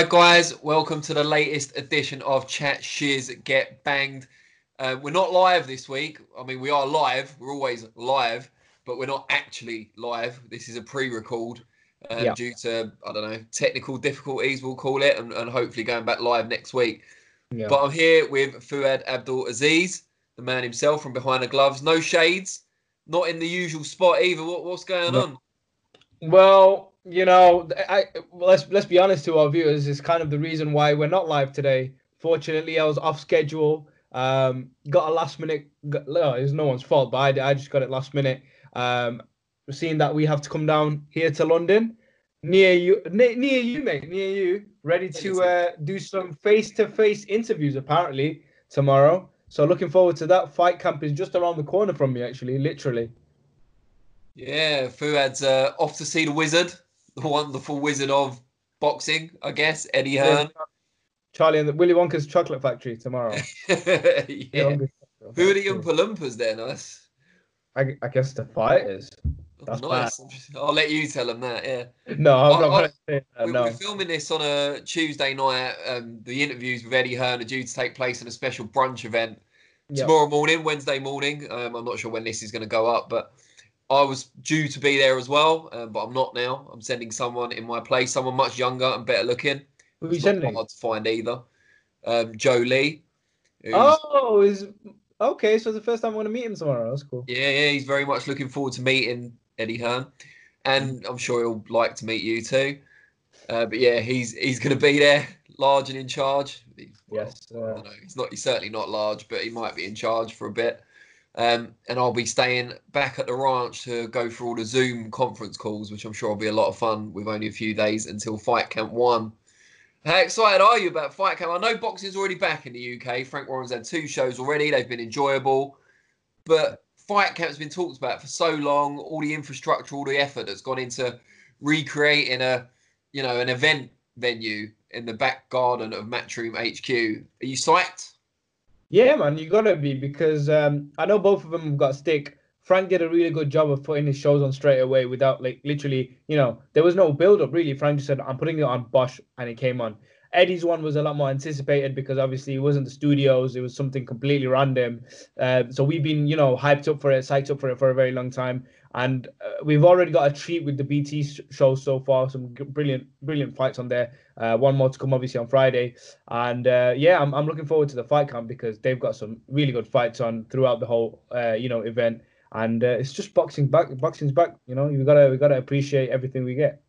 Hi guys, welcome to the latest edition of Chat Shiz Get Banged. Uh, we're not live this week. I mean, we are live. We're always live, but we're not actually live. This is a pre-record um, Yeah. due to I don't know technical difficulties. We'll call it, and, and hopefully going back live next week. Yeah. But I'm here with Fuad Abdul Aziz, the man himself from behind the gloves. No shades, not in the usual spot either. What, what's going No. on? Well, you know, I well, let's let's be honest to our viewers. It's kind of the reason why we're not live today. Fortunately, I was off schedule. Um, got a last minute. Got, no, it's no one's fault, but I, I just got it last minute. Um, seeing that we have to come down here to London, near you, near, near you, mate, near you, ready to uh, do some face to face interviews apparently tomorrow. So looking forward to that. Fight camp is just around the corner from me, actually, literally. Yeah, Fuad's uh, off to see the wizard, the wonderful wizard of boxing, I guess, Eddie Hearn. Charlie and the Willy Wonka's chocolate factory tomorrow. yeah. Who are the Oompa Loompas then? Us. I, I guess the fighters. That's nice. I'll let you tell them that. Yeah. No, I'm I- not going to say that. We- No. We're filming this on a Tuesday night. Um, the interviews with Eddie Hearn are due to take place in a special brunch event Yeah. tomorrow morning, Wednesday morning. Um, I'm not sure when this is going to go up, but I was due to be there as well, um, but I'm not now. I'm sending someone in my place, someone much younger and better looking. Who are you not sending? hard to find either. Um, Joe Lee. Oh, is okay. So it's the first time I'm going to meet him tomorrow. That's cool. Yeah, yeah, he's very much looking forward to meeting Eddie Hearn, and I'm sure he'll like to meet you too. Uh, but yeah, he's he's going to be there, large and in charge. Well, Yes, I uh, don't know. He's not. He's certainly not large, but he might be in charge for a bit. Um, and I'll be staying back at the ranch to go through all the Zoom conference calls, which I'm sure will be a lot of fun. With only a few days until Fight Camp One. How excited are you about Fight Camp? I know boxing's already back in the UK. Frank Warren's had two shows already. They've been enjoyable. But Fight Camp's been talked about for so long. All the infrastructure, all the effort that's gone into recreating a, you know, an event venue in the back garden of Matchroom HQ. Are you psyched? Yeah, man, you gotta be because um, I know both of them have got stick. Frank did a really good job of putting his shows on straight away without like literally, you know, there was no build up really. Frank just said, "I'm putting it on Bosch," and it came on. Eddie's one was a lot more anticipated because obviously it wasn't the studios; it was something completely random. Uh, so we've been, you know, hyped up for it, psyched up for it for a very long time, and uh, we've already got a treat with the BT sh- show so far. Some brilliant, brilliant fights on there. Uh, one more to come, obviously on Friday, and uh, yeah, I'm, I'm looking forward to the fight camp because they've got some really good fights on throughout the whole, uh, you know, event. And uh, it's just boxing back. Boxing's back. You know, we gotta we gotta appreciate everything we get.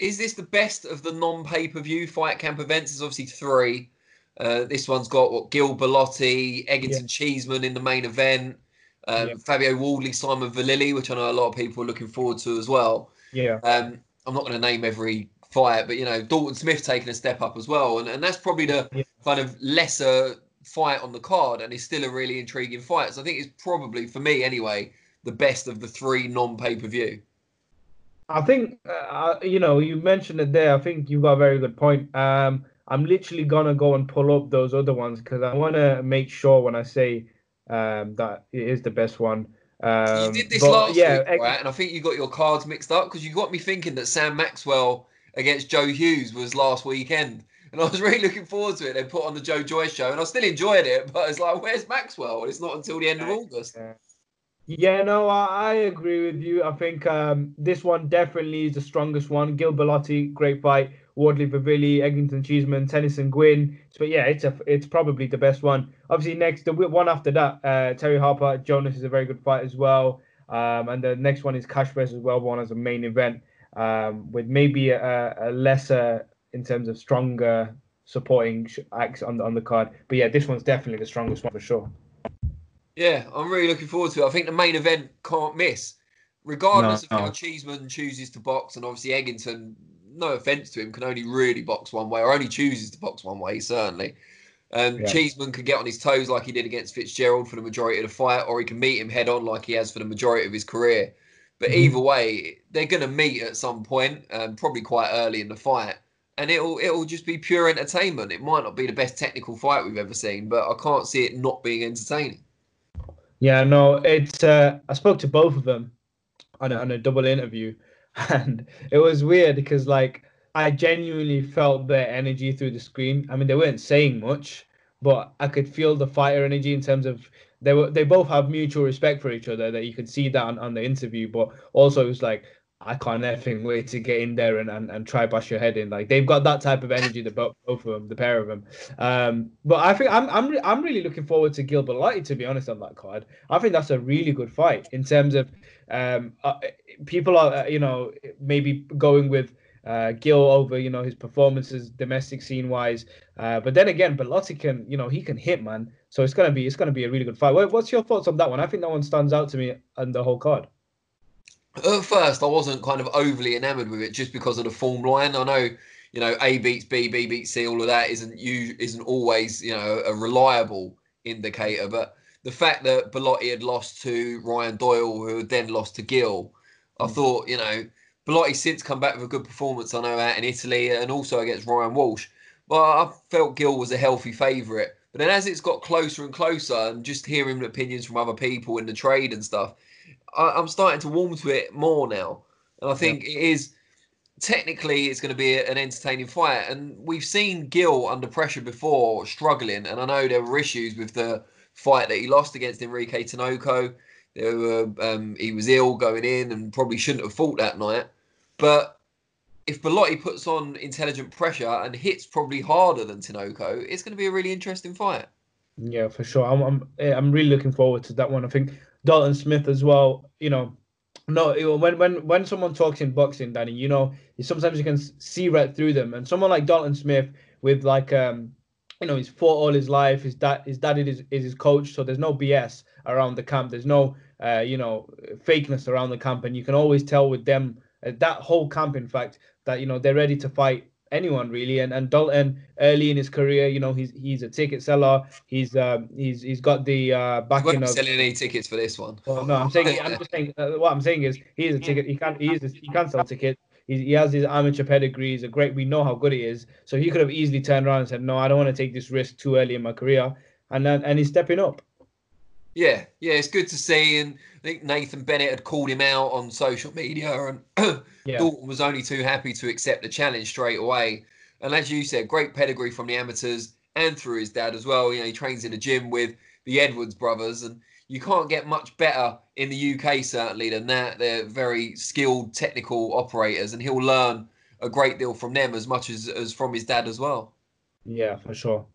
Is this the best of the non-pay per view Fight Camp events? There's obviously three. Uh, this one's got what Gill Bellotti, Eggington Cheeseman in the main event, um, Yeah. Fabio Wardley, Simon Vallily, which I know a lot of people are looking forward to as well. Yeah. Um, I'm not going to name every fight, but you know Dalton Smith taking a step up as well, and, and that's probably the Yeah. kind of lesser fight on the card, and it's still a really intriguing fight. So I think it's probably for me anyway the best of the three non-pay per view. I think uh, you know you mentioned it there. I think you've got a very good point. Um, I'm literally gonna go and pull up those other ones because I want to make sure when I say um, that it is the best one. Um, you did this but, last yeah, week, ex- right? And I think you got your cards mixed up because you got me thinking that Sam Maxwell against Joe Hughes was last weekend. And I was really looking forward to it. They put on the Joe Joyce show, and I still enjoyed it. But it's like, where's Maxwell? It's not until the end of August. Yeah, no, I, I agree with you. I think um, this one definitely is the strongest one. Gill Bellotti, great fight. Wardley Vallily, Eggington Cheeseman, Tennyson Gwynn. So yeah, it's a it's probably the best one. Obviously, next the one after that, uh, Terri Harper, Jonas is a very good fight as well. Um, and the next one is Cash versus Welborn as a main event, um, with maybe a, a lesser in terms of stronger supporting acts on the on the card. But yeah, this one's definitely the strongest one for sure. Yeah, I'm really looking forward to it. I think the main event can't miss, regardless No, of how no. Cheeseman chooses to box, and obviously Eggington. No offense to him, can only really box one way, or only chooses to box one way. Certainly, um, Yeah. Cheeseman can get on his toes like he did against Fitzgerald for the majority of the fight, or he can meet him head on like he has for the majority of his career. But Mhm. either way, they're going to meet at some point, um, probably quite early in the fight, and it'll it'll just be pure entertainment. It might not be the best technical fight we've ever seen, but I can't see it not being entertaining. Yeah, no, it's. Uh, I spoke to both of them on a, on a double interview, and it was weird because like I genuinely felt their energy through the screen. I mean, they weren't saying much, but I could feel the fighter energy in terms of they were they both have mutual respect for each other. That you could see that on, on the interview, but also it was like I can't effing wait to get in there and, and, and try bash your head in. Like they've got that type of energy, the both, both of them, the pair of them. Um, but I think I'm I'm I'm really looking forward to Gill Bellotti to be honest on that card. I think that's a really good fight in terms of um, uh, people are uh, you know maybe going with uh, Gill over you know his performances domestic scene wise. Uh, but then again, Bellotti can you know he can hit man, so it's gonna be it's gonna be a really good fight. What's your thoughts on that one? I think that one stands out to me on the whole card. At first, I wasn't kind of overly enamoured with it just because of the form line. I know, you know, A beats B, B beats C. All of that isn't you isn't always you know a reliable indicator. But the fact that Bellotti had lost to Ryan Doyle, who had then lost to Gill, I mm. thought you know Bellotti since come back with a good performance. I know out in Italy and also against Ryan Walsh. But I felt Gill was a healthy favourite. But then as it's got closer and closer, and just hearing opinions from other people in the trade and stuff, I, am starting to warm to it more now, and I think yeah. it is technically it's going to be an entertaining fight. And we've seen Gill under pressure before, struggling, and I know there were issues with the fight that he lost against Enrique Tinoco. There were um, he was ill going in and probably shouldn't have fought that night. But if Bellotti puts on intelligent pressure and hits probably harder than Tinoco, it's going to be a really interesting fight. Yeah, for sure. I'm I'm I'm really looking forward to that one. I think Dalton Smith as well. You know, no, when when when someone talks in boxing, Danny, you know, sometimes you can see right through them. And someone like Dalton Smith, with like um, you know, he's fought all his life. His dad, his dad is, is his coach, so there's no BS around the camp. There's no uh, you know, fakeness around the camp, and you can always tell with them uh, that whole camp, in fact, that you know they're ready to fight anyone really. And and Dalton early in his career, you know, he's he's a ticket seller. He's um he's he's got the uh backing of selling any tickets for this one. Well, no, I'm saying I'm just saying uh, what I'm saying is he is a ticket. He can't he is a, he can sell tickets. He has his amateur pedigree. He's a great. We know how good he is. So he could have easily turned around and said, "No, I don't want to take this risk too early in my career," and then and he's stepping up. Yeah, yeah, it's good to see. And I think Nathan Bennett had called him out on social media, and yeah. Dalton was only too happy to accept the challenge straight away. And as you said, great pedigree from the amateurs and through his dad as well. You know, he trains in a gym with the Edwards brothers, and you can't get much better in the UK certainly than that. They're very skilled technical operators, and he'll learn a great deal from them as much as, as from his dad as well. Yeah, for sure.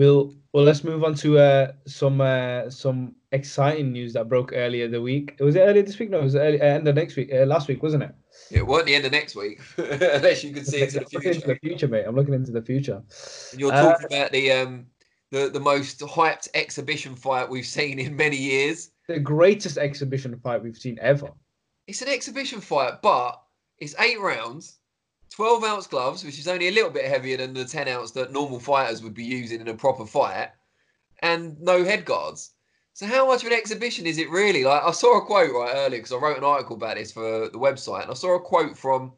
We'll well let's move on to uh, some uh, some exciting news that broke earlier the week. It was it earlier this week? No, it was early, uh, end of next week. Uh, last week, wasn't it? It wasn't the end of next week, unless you can see into the future. Into the future, mate. I'm looking into the future. And you're talking uh, about the um the the most hyped exhibition fight we've seen in many years. The greatest exhibition fight we've seen ever. It's an exhibition fight, but it's eight rounds 12 ounce gloves, which is only a little bit heavier than the 10 ounce that normal fighters would be using in a proper fight, and no head guards. So how much of an exhibition is it really? Like I saw a quote right earlier because I wrote an article about this for the website, and I saw a quote from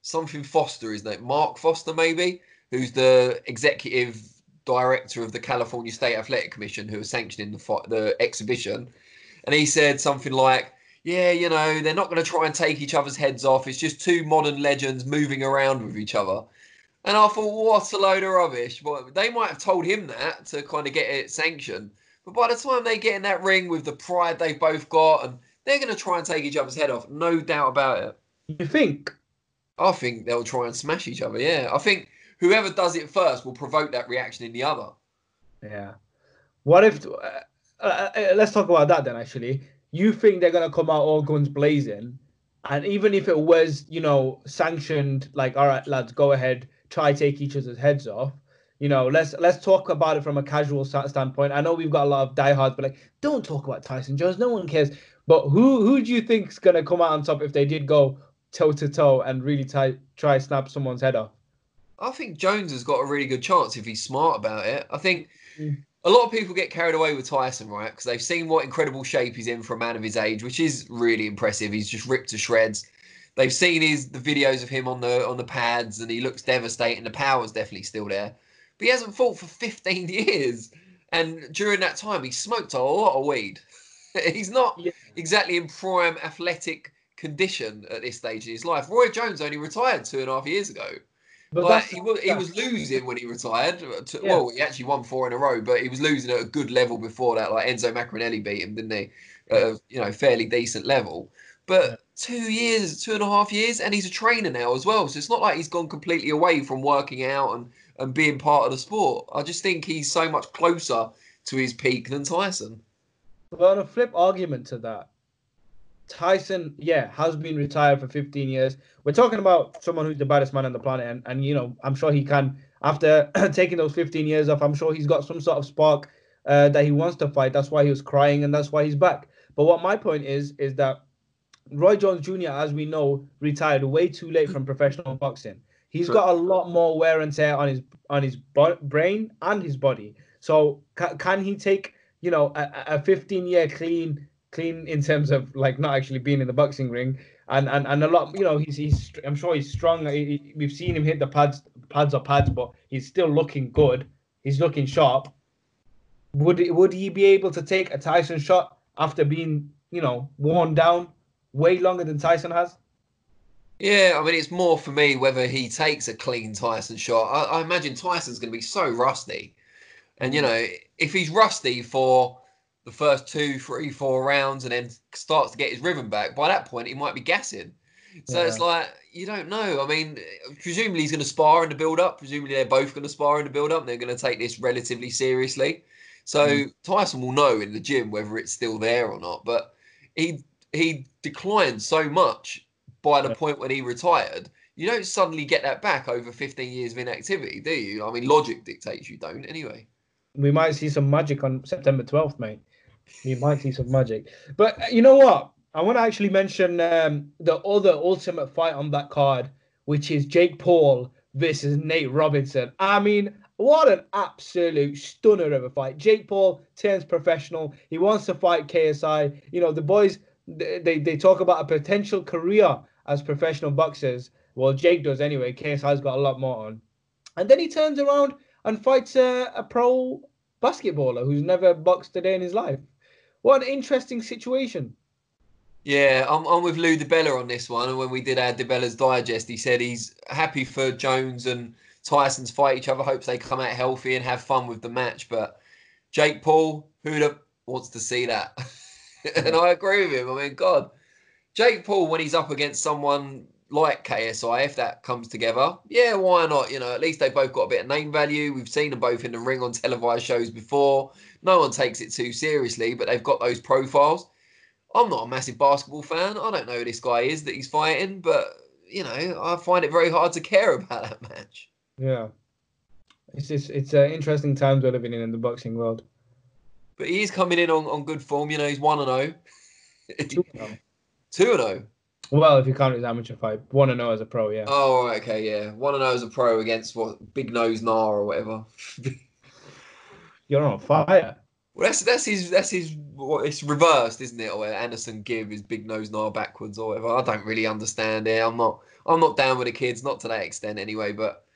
something Foster, is name Mark Foster maybe, who's the executive director of the California State Athletic Commission, who was sanctioning the the exhibition, and he said something like yeah, you know, they're not going to try and take each other's heads off. It's just two modern legends moving around with each other. And I thought, what a load of rubbish. Well, they might have told him that to kind of get it sanctioned. But by the time they get in that ring with the pride they've both got, and they're going to try and take each other's head off, no doubt about it. You think? I think they'll try and smash each other. Yeah, I think whoever does it first will provoke that reaction in the other. Yeah. What if? Uh, uh, uh let's talk about that then. Actually, you think they're gonna come out all guns blazing, and even if it was, you know, sanctioned, like, all right, lads, go ahead, try take each other's heads off. You know, let's let's talk about it from a casual standpoint. I know we've got a lot of diehards, but like, don't talk about Tyson Jones. No one cares. But who who do you think's gonna come out on top if they did go toe to toe and really try try snap someone's head off? I think Jones has got a really good chance if he's smart about it. I think mm a lot of people get carried away with Tyson, right? Because they've seen what incredible shape he's in for a man of his age, which is really impressive. He's just ripped to shreds. They've seen his the videos of him on the on the pads, and he looks devastating. The power's definitely still there, but he hasn't fought for 15 years, and during that time, he smoked a lot of weed. he's not yeah. exactly in prime athletic condition at this stage in his life. Roy Jones only retired two and a half years ago. But Like, he, was, he was losing when he retired. uh, To, Yeah. Well, he actually won four in a row, but he was losing at a good level before that. Like Enzo Maccarinelli beat him, didn't he? At a you know fairly decent level. But Yeah. two years, two and a half years, and he's a trainer now as well. So it's not like he's gone completely away from working out and and being part of the sport. I just think he's so much closer to his peak than Tyson. Well, on a flip argument to that, Tyson, yeah, has been retired for 15 years. We're talking about someone who's the baddest man on the planet, and, and you know, I'm sure he can. After taking those 15 years off, I'm sure he's got some sort of spark uh, that he wants to fight. That's why he was crying, and that's why he's back. But what my point is, is that Roy Jones Jr., as we know, retired way too late from professional boxing. He's got a lot more wear and tear on his on his bo- brain and his body. So ca- can he take you know a, a 15 year clean clean in terms of like not actually being in the boxing ring and and, and a lot you know he's he's I'm sure he's strong. He- we've seen him hit the pads pads or pads, but he's still looking good. He's looking sharp. Would he- would he be able to take a Tyson shot after being you know worn down way longer than Tyson has? Yeah, I mean, it's more for me whether he takes a clean Tyson shot. I, I imagine Tyson's going to be so rusty. And, you mm. know, if he's rusty for the first two, three, four rounds and then starts to get his rhythm back, by that point, he might be gassing. So it's like, you don't know. I mean, presumably he's going to spar in the build up. Presumably they're both going to spar in the build up. They're going to take this relatively seriously. So Mm. Tyson will know in the gym whether it's still there or not. But he he declined so much by the Yeah. point when he retired. You don't suddenly get that back over 15 years of inactivity, do you? I mean, logic dictates you don't anyway. we might see some magic on September 12th, mate. We might see some magic. But uh, you know what? I want to actually mention um, the other ultimate fight on that card, which is Jake Paul versus Nate Robinson. I mean, what an absolute stunner of a fight. Jake Paul turns professional. He wants to fight KSI. You know, the boys, they, they, they talk about a potential career as professional boxers. Well, Jake does anyway. KSI's got a lot more on. And then he turns around and fights a, a pro basketballer who's never boxed a day in his life. What an interesting situation. Yeah, I'm, I'm with Lou DiBella on this one. And when we did our DiBella's Digest, he said he's happy for Jones and Tyson's fight each other, hopes they come out healthy and have fun with the match. But Jake Paul, who wants to see that? and I agree with him. I mean, God, Jake Paul, when he's up against someone like KSI, if that comes together, yeah, why not? You know, at least they've both got a bit of name value. We've seen them both in the ring on televised shows before. No one takes it too seriously, but they've got those profiles. I'm not a massive basketball fan. I don't know who this guy is that he's fighting, but you know, I find it very hard to care about that match. Yeah. It's just it's uh, interesting times we're living in in the boxing world. But he's coming in on, on good form. You know, he's one and zero, Two and oh. two and zero. Well, if you count his amateur fight, one and zero as a pro, yeah. Oh, okay, yeah, one and zero as a pro against what Big Nose Nar or whatever. You're on fire. Well, that's that's his that's his what it's reversed, isn't it? Or Anderson give his big nose gnar backwards or whatever. I don't really understand it. I'm not I'm not down with the kids, not to that extent anyway, but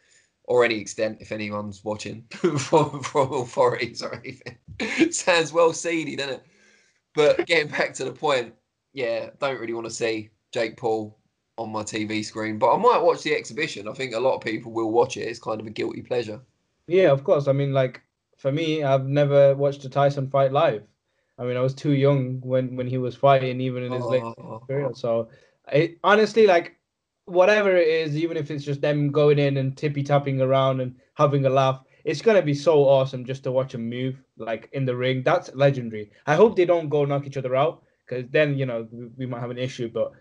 or any extent if anyone's watching from from authorities or anything. Sounds well seedy, doesn't it? But getting back to the point, yeah, don't really want to see Jake Paul on my TV screen, but I might watch the exhibition. I think a lot of people will watch it. It's kind of a guilty pleasure. Yeah, of course. I mean, like for me, I've never watched a Tyson fight live. I mean, I was too young when when he was fighting, even in his late Oh. period. So, it, honestly, like whatever it is, even if it's just them going in and tippy tapping around and having a laugh, it's gonna be so awesome just to watch them move like in the ring. That's legendary. I hope they don't go knock each other out because then you know we, we might have an issue. But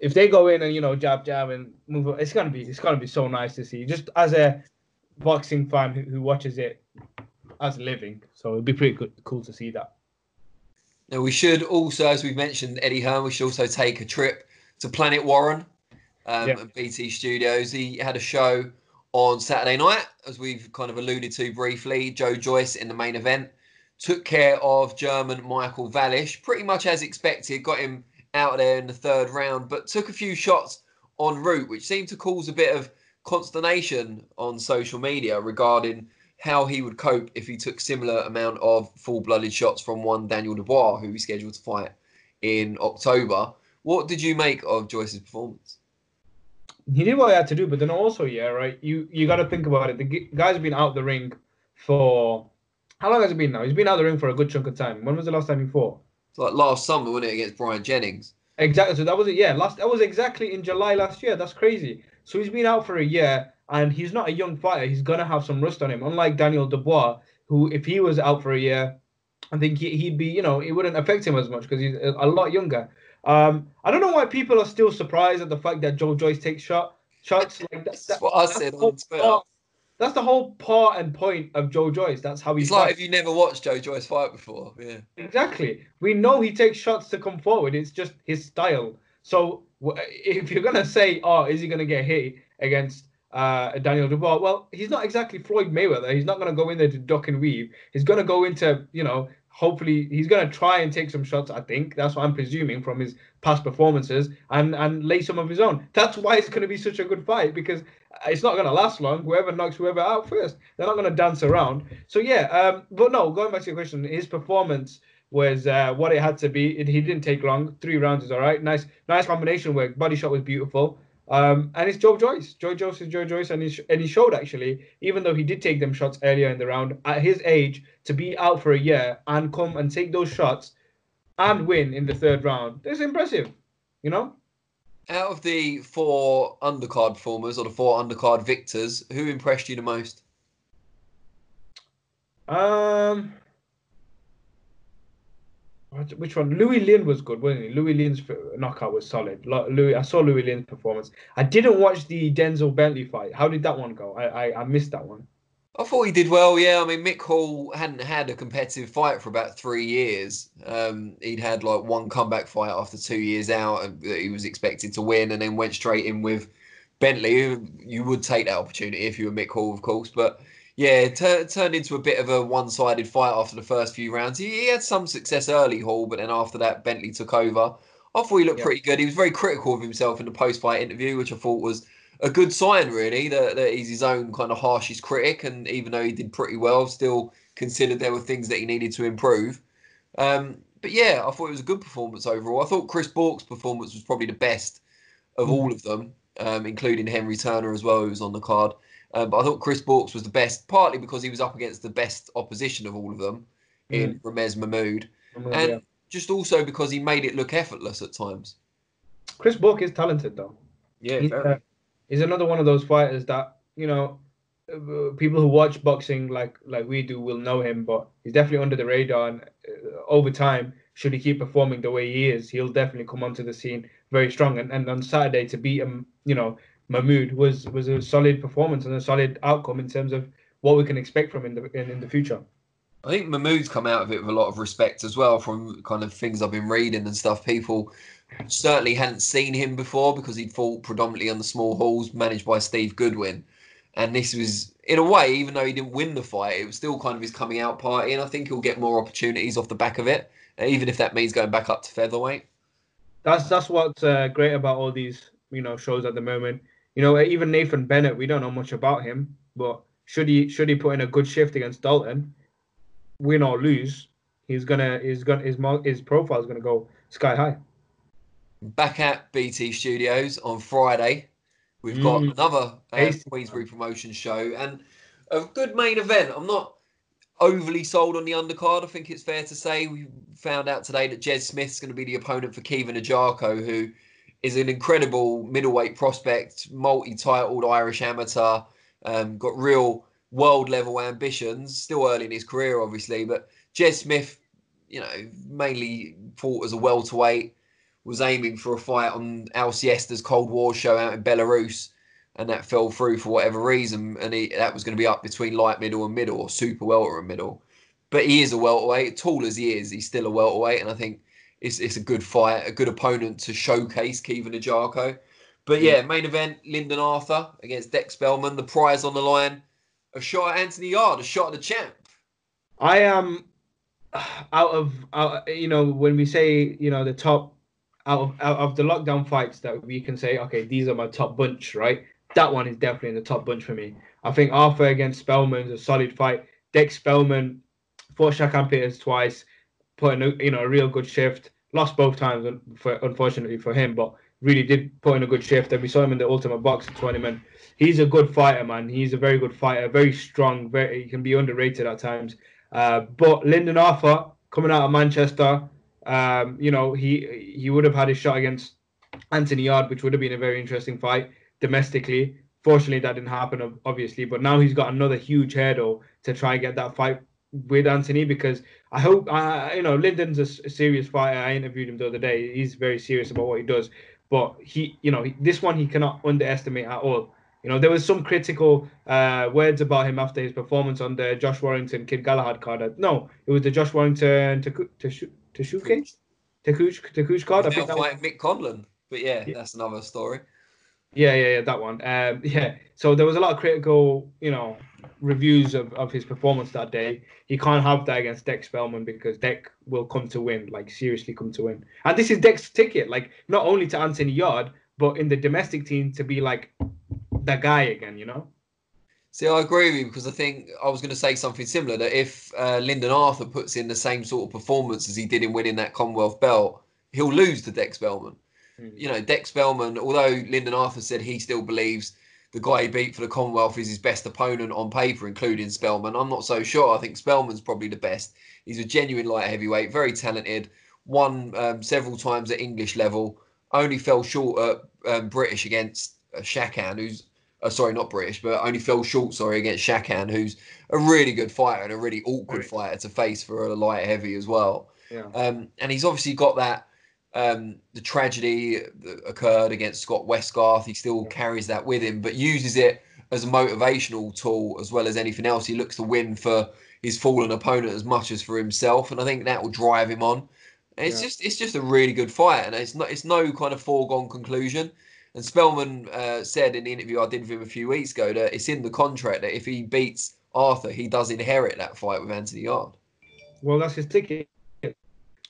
if they go in and you know jab jab and move, it's gonna be it's gonna be so nice to see. Just as a boxing fan who, who watches it as living, so it'd be pretty good, cool to see that. Now we should also, as we've mentioned, Eddie Hearn, we should also take a trip to Planet Warren um, Yeah. at BT Studios. He had a show on Saturday night, as we've kind of alluded to briefly. Joe Joyce in the main event took care of German Michael Wallisch, pretty much as expected. Got him out there in the third round, but took a few shots en route, which seemed to cause a bit of consternation on social media regarding how he would cope if he took similar amount of full-blooded shots from one Daniel Dubois, who he's scheduled to fight in October. What did you make of Joyce's performance? He did what he had to do, but then also, yeah, right. You you got to think about it. The guy's been out the ring for how long has it been now? He's been out the ring for a good chunk of time. When was the last time he fought? It's like last summer, wasn't it, against Bryant Jennings? Exactly. So that was it. Yeah, last that was exactly in July last year. That's crazy. So he's been out for a year, and he's not a young fighter. He's gonna have some rust on him. Unlike Daniel Dubois, who if he was out for a year, I think he, would be, you know, it wouldn't affect him as much because he's a, lot younger. Um, I don't know why people are still surprised at the fact that Joe Joyce takes shot shots. Like that, that's that, what I said on Twitter. Part, that's the whole part and point of Joe Joyce. That's how he's. It's like if you never watched Joe Joyce fight before. Yeah. Exactly. We know he takes shots to come forward. It's just his style. So if you're gonna say, "Oh, is he gonna get hit against uh, Daniel Dubois?" Well, he's not exactly Floyd Mayweather. He's not gonna go in there to duck and weave. He's gonna go into, you know, hopefully he's going to try and take some shots. I think that's what I'm presuming from his past performances and and lay some of his own. That's why it's going to be such a good fight because it's not going to last long. Whoever knocks whoever out first, they're not going to dance around. So yeah, um, but no, going back to your question, his performance was uh, what it had to be. It, he didn't take long. Three rounds is all right. Nice, nice combination work. Body shot was beautiful. Um, and it's Joe Joyce. Joe Joyce is Joe Joyce, and he, and he showed actually, even though he did take them shots earlier in the round, at his age, to be out for a year and come and take those shots and win in the third round, it's impressive, you know? Out of the four undercard performers or the four undercard victors, who impressed you the most? Um, which one? Louie Lynn was good, wasn't he? Louie Lynn's knockout was solid. Louis, I saw Louie Lynn's performance. I didn't watch the Denzel Bentley fight. How did that one go? I, I, I missed that one. I thought he did well. Yeah, I mean Mick Hall hadn't had a competitive fight for about three years. Um, he'd had like one comeback fight after two years out, and he was expected to win, and then went straight in with Bentley. You would take that opportunity if you were Mick Hall, of course, but yeah, t- turned into a bit of a one-sided fight after the first few rounds. He, he, had some success early, Hall, but then after that, Bentley took over. I thought he looked yeah. pretty good. He was very critical of himself in the post-fight interview, which I thought was a good sign, really, that, that he's his own kind of harshest critic. And even though he did pretty well, still considered there were things that he needed to improve. Um, but yeah, I thought it was a good performance overall. I thought Chris Bourke's performance was probably the best of mm. all of them, um, including Henry Turner as well, who was on the card. Um, but I thought Chris Bourke's was the best, partly because he was up against the best opposition of all of them mm. in Ramez Mahmoud, mm, and yeah. just also because he made it look effortless at times. Chris Bourke is talented, though. Yeah, he's, uh, he's another one of those fighters that you know uh, people who watch boxing like like we do will know him, but he's definitely under the radar. And uh, over time, should he keep performing the way he is, he'll definitely come onto the scene very strong. And, and on Saturday to beat him, you know, Mahmoud was was a solid performance and a solid outcome in terms of what we can expect from him in the in, in the future. I think Mahmoud's come out of it with a lot of respect as well from kind of things I've been reading and stuff. People certainly hadn't seen him before because he'd fought predominantly on the small halls managed by Steve Goodwin. And this was, in a way, even though he didn't win the fight, it was still kind of his coming out party. And I think he'll get more opportunities off the back of it, even if that means going back up to featherweight. That's that's what's uh, great about all these you know shows at the moment. You know, even Nathan Bennett, we don't know much about him, but should he should he put in a good shift against Dalton, win or lose, he's gonna he's gonna his his profile is gonna go sky high. Back at BT Studios on Friday, we've got mm. another uh, Queensberry promotion show and a good main event. I'm not overly sold on the undercard. I think it's fair to say we found out today that Jez Smith's going to be the opponent for Kevin Ajako, who is an incredible middleweight prospect, multi-titled Irish amateur, um, got real world level ambitions. Still early in his career, obviously, but Jed Smith, you know, mainly fought as a welterweight, was aiming for a fight on Al Siesta's Cold War show out in Belarus, and that fell through for whatever reason, and he, that was going to be up between light middle and middle, or super welter and middle. But he is a welterweight, tall as he is, he's still a welterweight, and I think it's, it's a good fight, a good opponent to showcase Kevin Ajako. But yeah, main event Lyndon Arthur against Dec Spelman. The prize on the line, a shot at Anthony Yarde, a shot at the champ. I am out of out, you know when we say you know the top out of out of the lockdown fights that we can say okay these are my top bunch right. That one is definitely in the top bunch for me. I think Arthur against Spelman is a solid fight. Dec Spelman fought Shakan Pitters twice, put in a, you know a real good shift lost both times, for, unfortunately for him, but really did put in a good shift. And we saw him in the Ultimate Boxing tournament. He's a good fighter, man. He's a very good fighter, very strong. Very he can be underrated at times. Uh, but Lyndon Arthur coming out of Manchester, um, you know, he he would have had a shot against Anthony Yarde, which would have been a very interesting fight domestically. Fortunately, that didn't happen, obviously. But now he's got another huge hurdle to try and get that fight with Anthony because I hope, uh, you know, Lyndon's a, a, serious fighter. I interviewed him the other day. He's very serious about what he does. But he, you know, this one he cannot underestimate at all. You know, there was some critical uh, words about him after his performance on the Josh Warrington Kid Galahad card. No, it was the Josh Warrington Teshuke Teshuke Takuch card. I think that was... Mick Conlan. But yeah, yeah, that's another story. Yeah, yeah, yeah, that one. Um, yeah, so there was a lot of critical, you know, reviews of, of his performance that day. He can't have that against Dec Spelman because Dec will come to win, like seriously come to win. And this is Dec's ticket, like not only to Anthony Yarde, but in the domestic team to be like that guy again, you know? See, I agree with you because I think I was going to say something similar that if uh, Lyndon Arthur puts in the same sort of performance as he did in winning that Commonwealth belt, he'll lose to Dec Spelman. Mm. You know, Dec Spelman, although Lyndon Arthur said he still believes the guy he beat for the Commonwealth is his best opponent on paper, including Spelman. I'm not so sure. I think Spelman's probably the best. He's a genuine light heavyweight, very talented, won um, several times at English level, only fell short at um, British against uh, Shakan, who's uh, sorry, not British, but only fell short, sorry, against Shakan, who's a really good fighter and a really awkward right. fighter to face for a light heavy as well. Yeah. Um, and he's obviously got that um, the tragedy that occurred against Scott Westgarth. He still carries that with him, but uses it as a motivational tool as well as anything else. He looks to win for his fallen opponent as much as for himself, and I think that will drive him on. And it's yeah. just it's just a really good fight, and it's not it's no kind of foregone conclusion. And Spelman uh, said in the interview I did with him a few weeks ago that it's in the contract that if he beats Arthur, he does inherit that fight with Anthony Yarde. Well, that's his ticket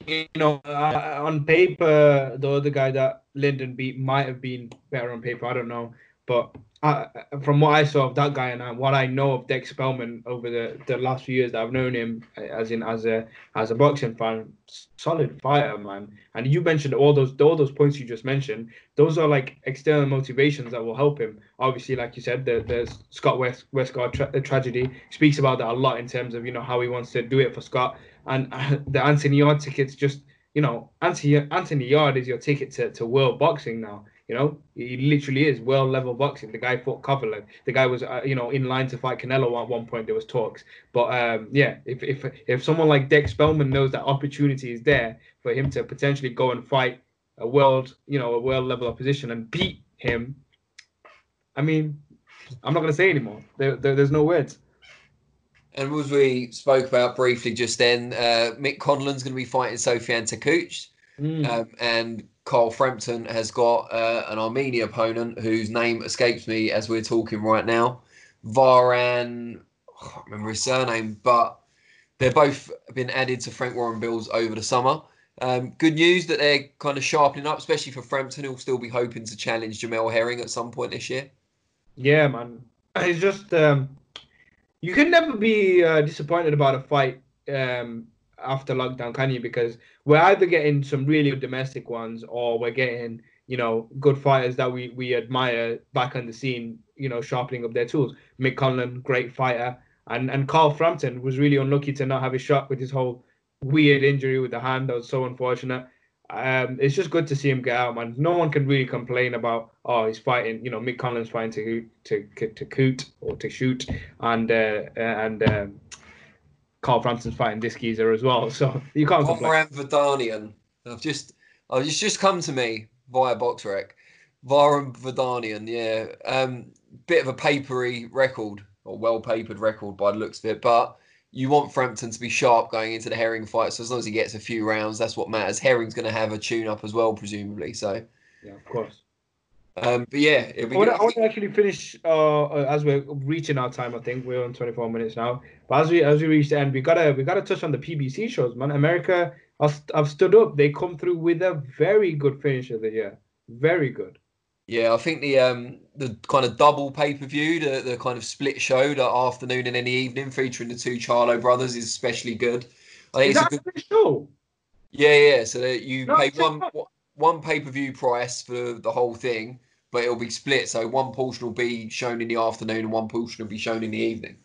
you know, uh, on paper, the other guy that Lyndon beat might have been better on paper. I don't know, but uh, from what I saw of that guy and what I know of Dec Spelman over the, the last few years that I've known him, as in as a as a boxing fan, solid fighter, man. And you mentioned all those all those points you just mentioned. Those are like external motivations that will help him. Obviously, like you said, the the Scott West Westgarth tra- tragedy speaks about that a lot in terms of you know how he wants to do it for Scott and uh, the Anthony Yarde tickets just you know Anthony Anthony Yarde is your ticket to, to world boxing now. You know, he literally is world level boxing. The guy fought Kovalev. The guy was, uh, you know, in line to fight Canelo at one point. There was talks, but um, yeah, if if if someone like Dec Spelman knows that opportunity is there for him to potentially go and fight a world, you know, a world level opposition and beat him, I mean, I'm not gonna say anymore. There, there there's no words. And as we spoke about briefly just then, uh, Mick Conlan's going to be fighting Sofiane Takoucht. Mm. Um, and Carl Frampton has got uh, an Armenian opponent whose name escapes me as we're talking right now. Varan, I can't remember his surname, but they're both been added to Frank Warren bills over the summer. Um, good news that they're kind of sharpening up, especially for Frampton, who'll still be hoping to challenge Jamel Herring at some point this year. Yeah, man. It's just um, you can never be uh, disappointed about a fight um, after lockdown, can you? Because we're either getting some really good domestic ones, or we're getting you know good fighters that we we admire back on the scene. You know, sharpening up their tools. Mick Conlan, great fighter, and and Carl Frampton was really unlucky to not have a shot with his whole weird injury with the hand. That was so unfortunate um, it's just good to see him get out, man. No one can really complain about oh he's fighting. You know, Mick Conlan's fighting to to to coot or to shoot, and uh, and um, Carl Frampton's fighting this geezer as well. So you can't complain. Vahdanian. I've just oh it's just come to me via BoxRec. Varam Vahdanian, yeah. Um, bit of a papery record or well papered record by the looks of it, but you want Frampton to be sharp going into the Herring fight. So as long as he gets a few rounds, that's what matters. Herring's going to have a tune up as well, presumably. So yeah, of course. Um, but yeah, I want, I want to actually finish uh, uh, as we're reaching our time. I think we're on 24 minutes now. But as we as we reach the end, we gotta we gotta touch on the PBC shows, man. America, I've, I've stood up. They come through with a very good finish of the year. Very good. Yeah, I think the um the kind of double pay per view, the, the kind of split show, the afternoon and in the evening featuring the two Charlo brothers is especially good. I think is it's a good show. Yeah, yeah. So that you No, pay one not. one pay per view price for the whole thing, but it'll be split. So one portion will be shown in the afternoon and one portion will be shown in the evening.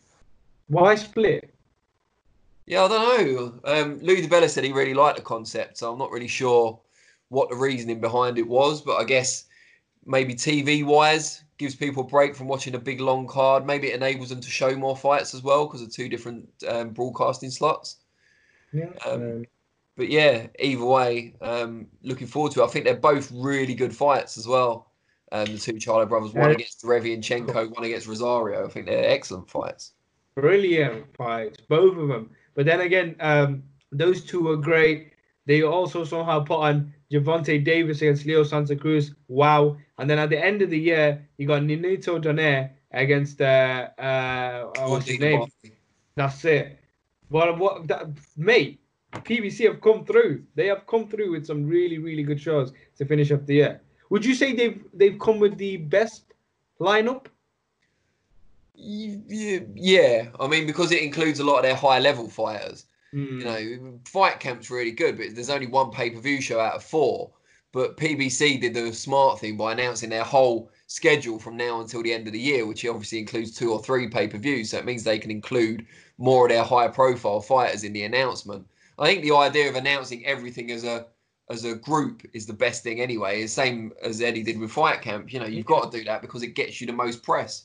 Why split? Yeah, I don't know. Um, Lou DiBella said he really liked the concept, so I'm not really sure what the reasoning behind it was. But I guess maybe TV wise gives people a break from watching a big long card. Maybe it enables them to show more fights as well because of two different um, broadcasting slots. Yeah. Um, um, But yeah, either way, um, looking forward to it. I think they're both really good fights as well. Um, the two Charlo brothers, one against Revianchenko, one against Rosario. I think they're excellent fights. brilliant fights, both of them. But then again, um, those two were great. They also somehow put on Gervonta Davis against Leo Santa Cruz. Wow. And then at the end of the year, you got Nonito Donaire against uh, uh, what's his name? That's it. Well, what that, mate? PBC have come through. They have come through with some really really good shows to finish up the year. Would you say they've they've come with the best lineup? Yeah, I mean because it includes a lot of their high level fighters. Hmm. You know, Fight Camp's really good, but there's only one pay per view show out of four. But PBC did the smart thing by announcing their whole schedule from now until the end of the year, which obviously includes two or three pay per views. So it means they can include more of their higher profile fighters in the announcement. I think the idea of announcing everything as a as a group is the best thing anyway. Same as Eddie did with Fight Camp. You know, you've got to do that because it gets you the most press.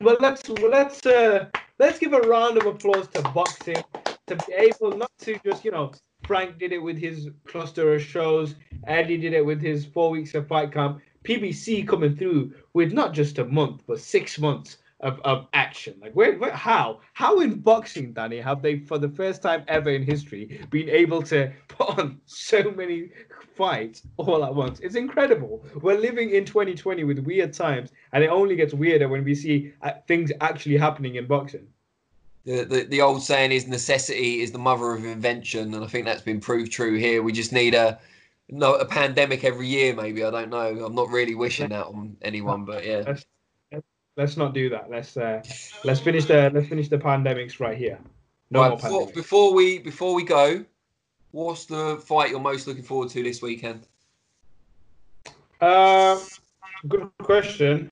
Well, let's well, let's uh, let's give a round of applause to boxing to be able not to just you know Frank did it with his cluster of shows, Eddie did it with his four weeks of fight camp, PBC coming through with not just a month but six months of, of action. Like where, where how how in boxing, Danny, have they for the first time ever in history been able to put on so many fights all at once? It's incredible. We're living in 2020 with weird times, and it only gets weirder when we see uh, things actually happening in boxing. The, the the old saying is necessity is the mother of invention, and I think that's been proved true here. We just need a no a pandemic every year, maybe. I don't know. I'm not really wishing that on anyone, but yeah. Let's not do that. Let's uh, let's finish the let's finish the pandemics right here. No right, more before, pandemics. before we before we go, what's the fight you're most looking forward to this weekend? Uh, good question.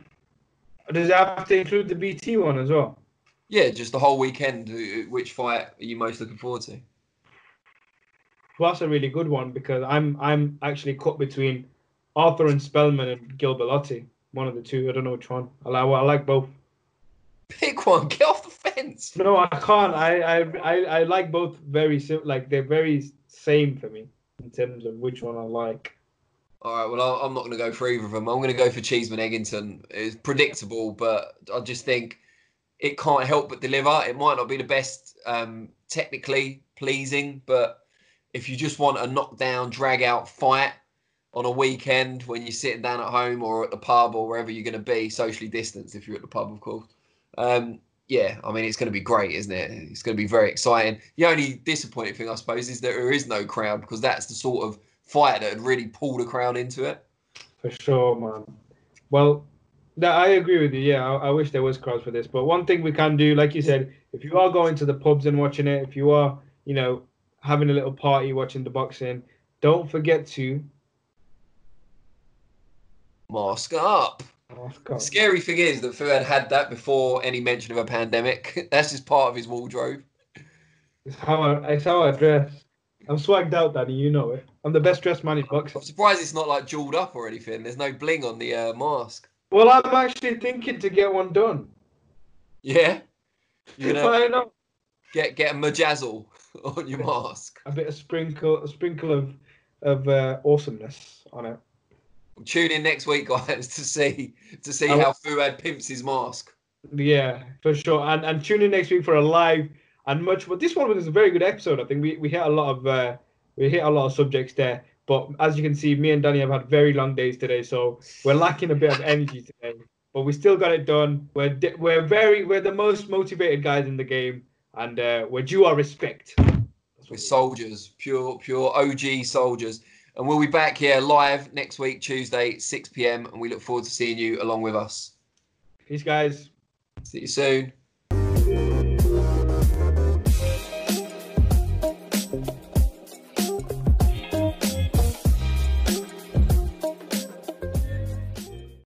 Does it have to include the BT one as well? Yeah, just the whole weekend. uh, Which fight are you most looking forward to? Well, that's a really good one because I'm I'm actually caught between Arthur and Spelman and Gill Bellotti. One of the two. I don't know which one. I like, I like both. Pick one. Get off the fence. No, I can't. I I I, I like both very sim- like they're very same for me in terms of which one I like. All right. Well, I'm not going to go for either of them. I'm going to go for Cheeseman Eggington. It's predictable, but I just think it can't help but deliver. It might not be the best um, technically pleasing, but if you just want a knockdown, drag out fight on a weekend when you're sitting down at home or at the pub or wherever you're going to be, socially distanced if you're at the pub, of course. Um, yeah, I mean, it's going to be great, isn't it? It's going to be very exciting. The only disappointing thing, I suppose, is that there is no crowd because that's the sort of fight that would really pull the crowd into it. For sure, man. Well, that I agree with you. Yeah, I, I wish there was crowds for this. But one thing we can do, like you said, if you are going to the pubs and watching it, if you are, you know, having a little party watching the boxing, don't forget to. Mask up. Scary thing is that Fuad had that before any mention of a pandemic. That's just part of his wardrobe. It's how I, it's how I dress. I'm swagged out, Danny. You know it. I'm the best dressed man in boxing. I'm surprised it's not like jeweled up or anything. There's no bling on the uh, mask. Well, I'm actually thinking to get one done. Yeah, I know. get get a majazzle on your mask. A bit of sprinkle, a sprinkle of of uh, awesomeness on it. Tune in next week, guys, to see to see how Fuad pimps his mask. Yeah, for sure. And and tune in next week for a live and much. But this one was a very good episode. I think we, we hit a lot of uh, we hit a lot of subjects there. But as you can see, me and Danny have had very long days today, so we're lacking a bit of energy today. But we still got it done. We're we're very we're the most motivated guys in the game, and uh, we're due our respect. We're soldiers, pure pure OG soldiers. And we'll be back here live next week, Tuesday, 6 p.m. And we look forward to seeing you along with us. Peace, guys. See you soon.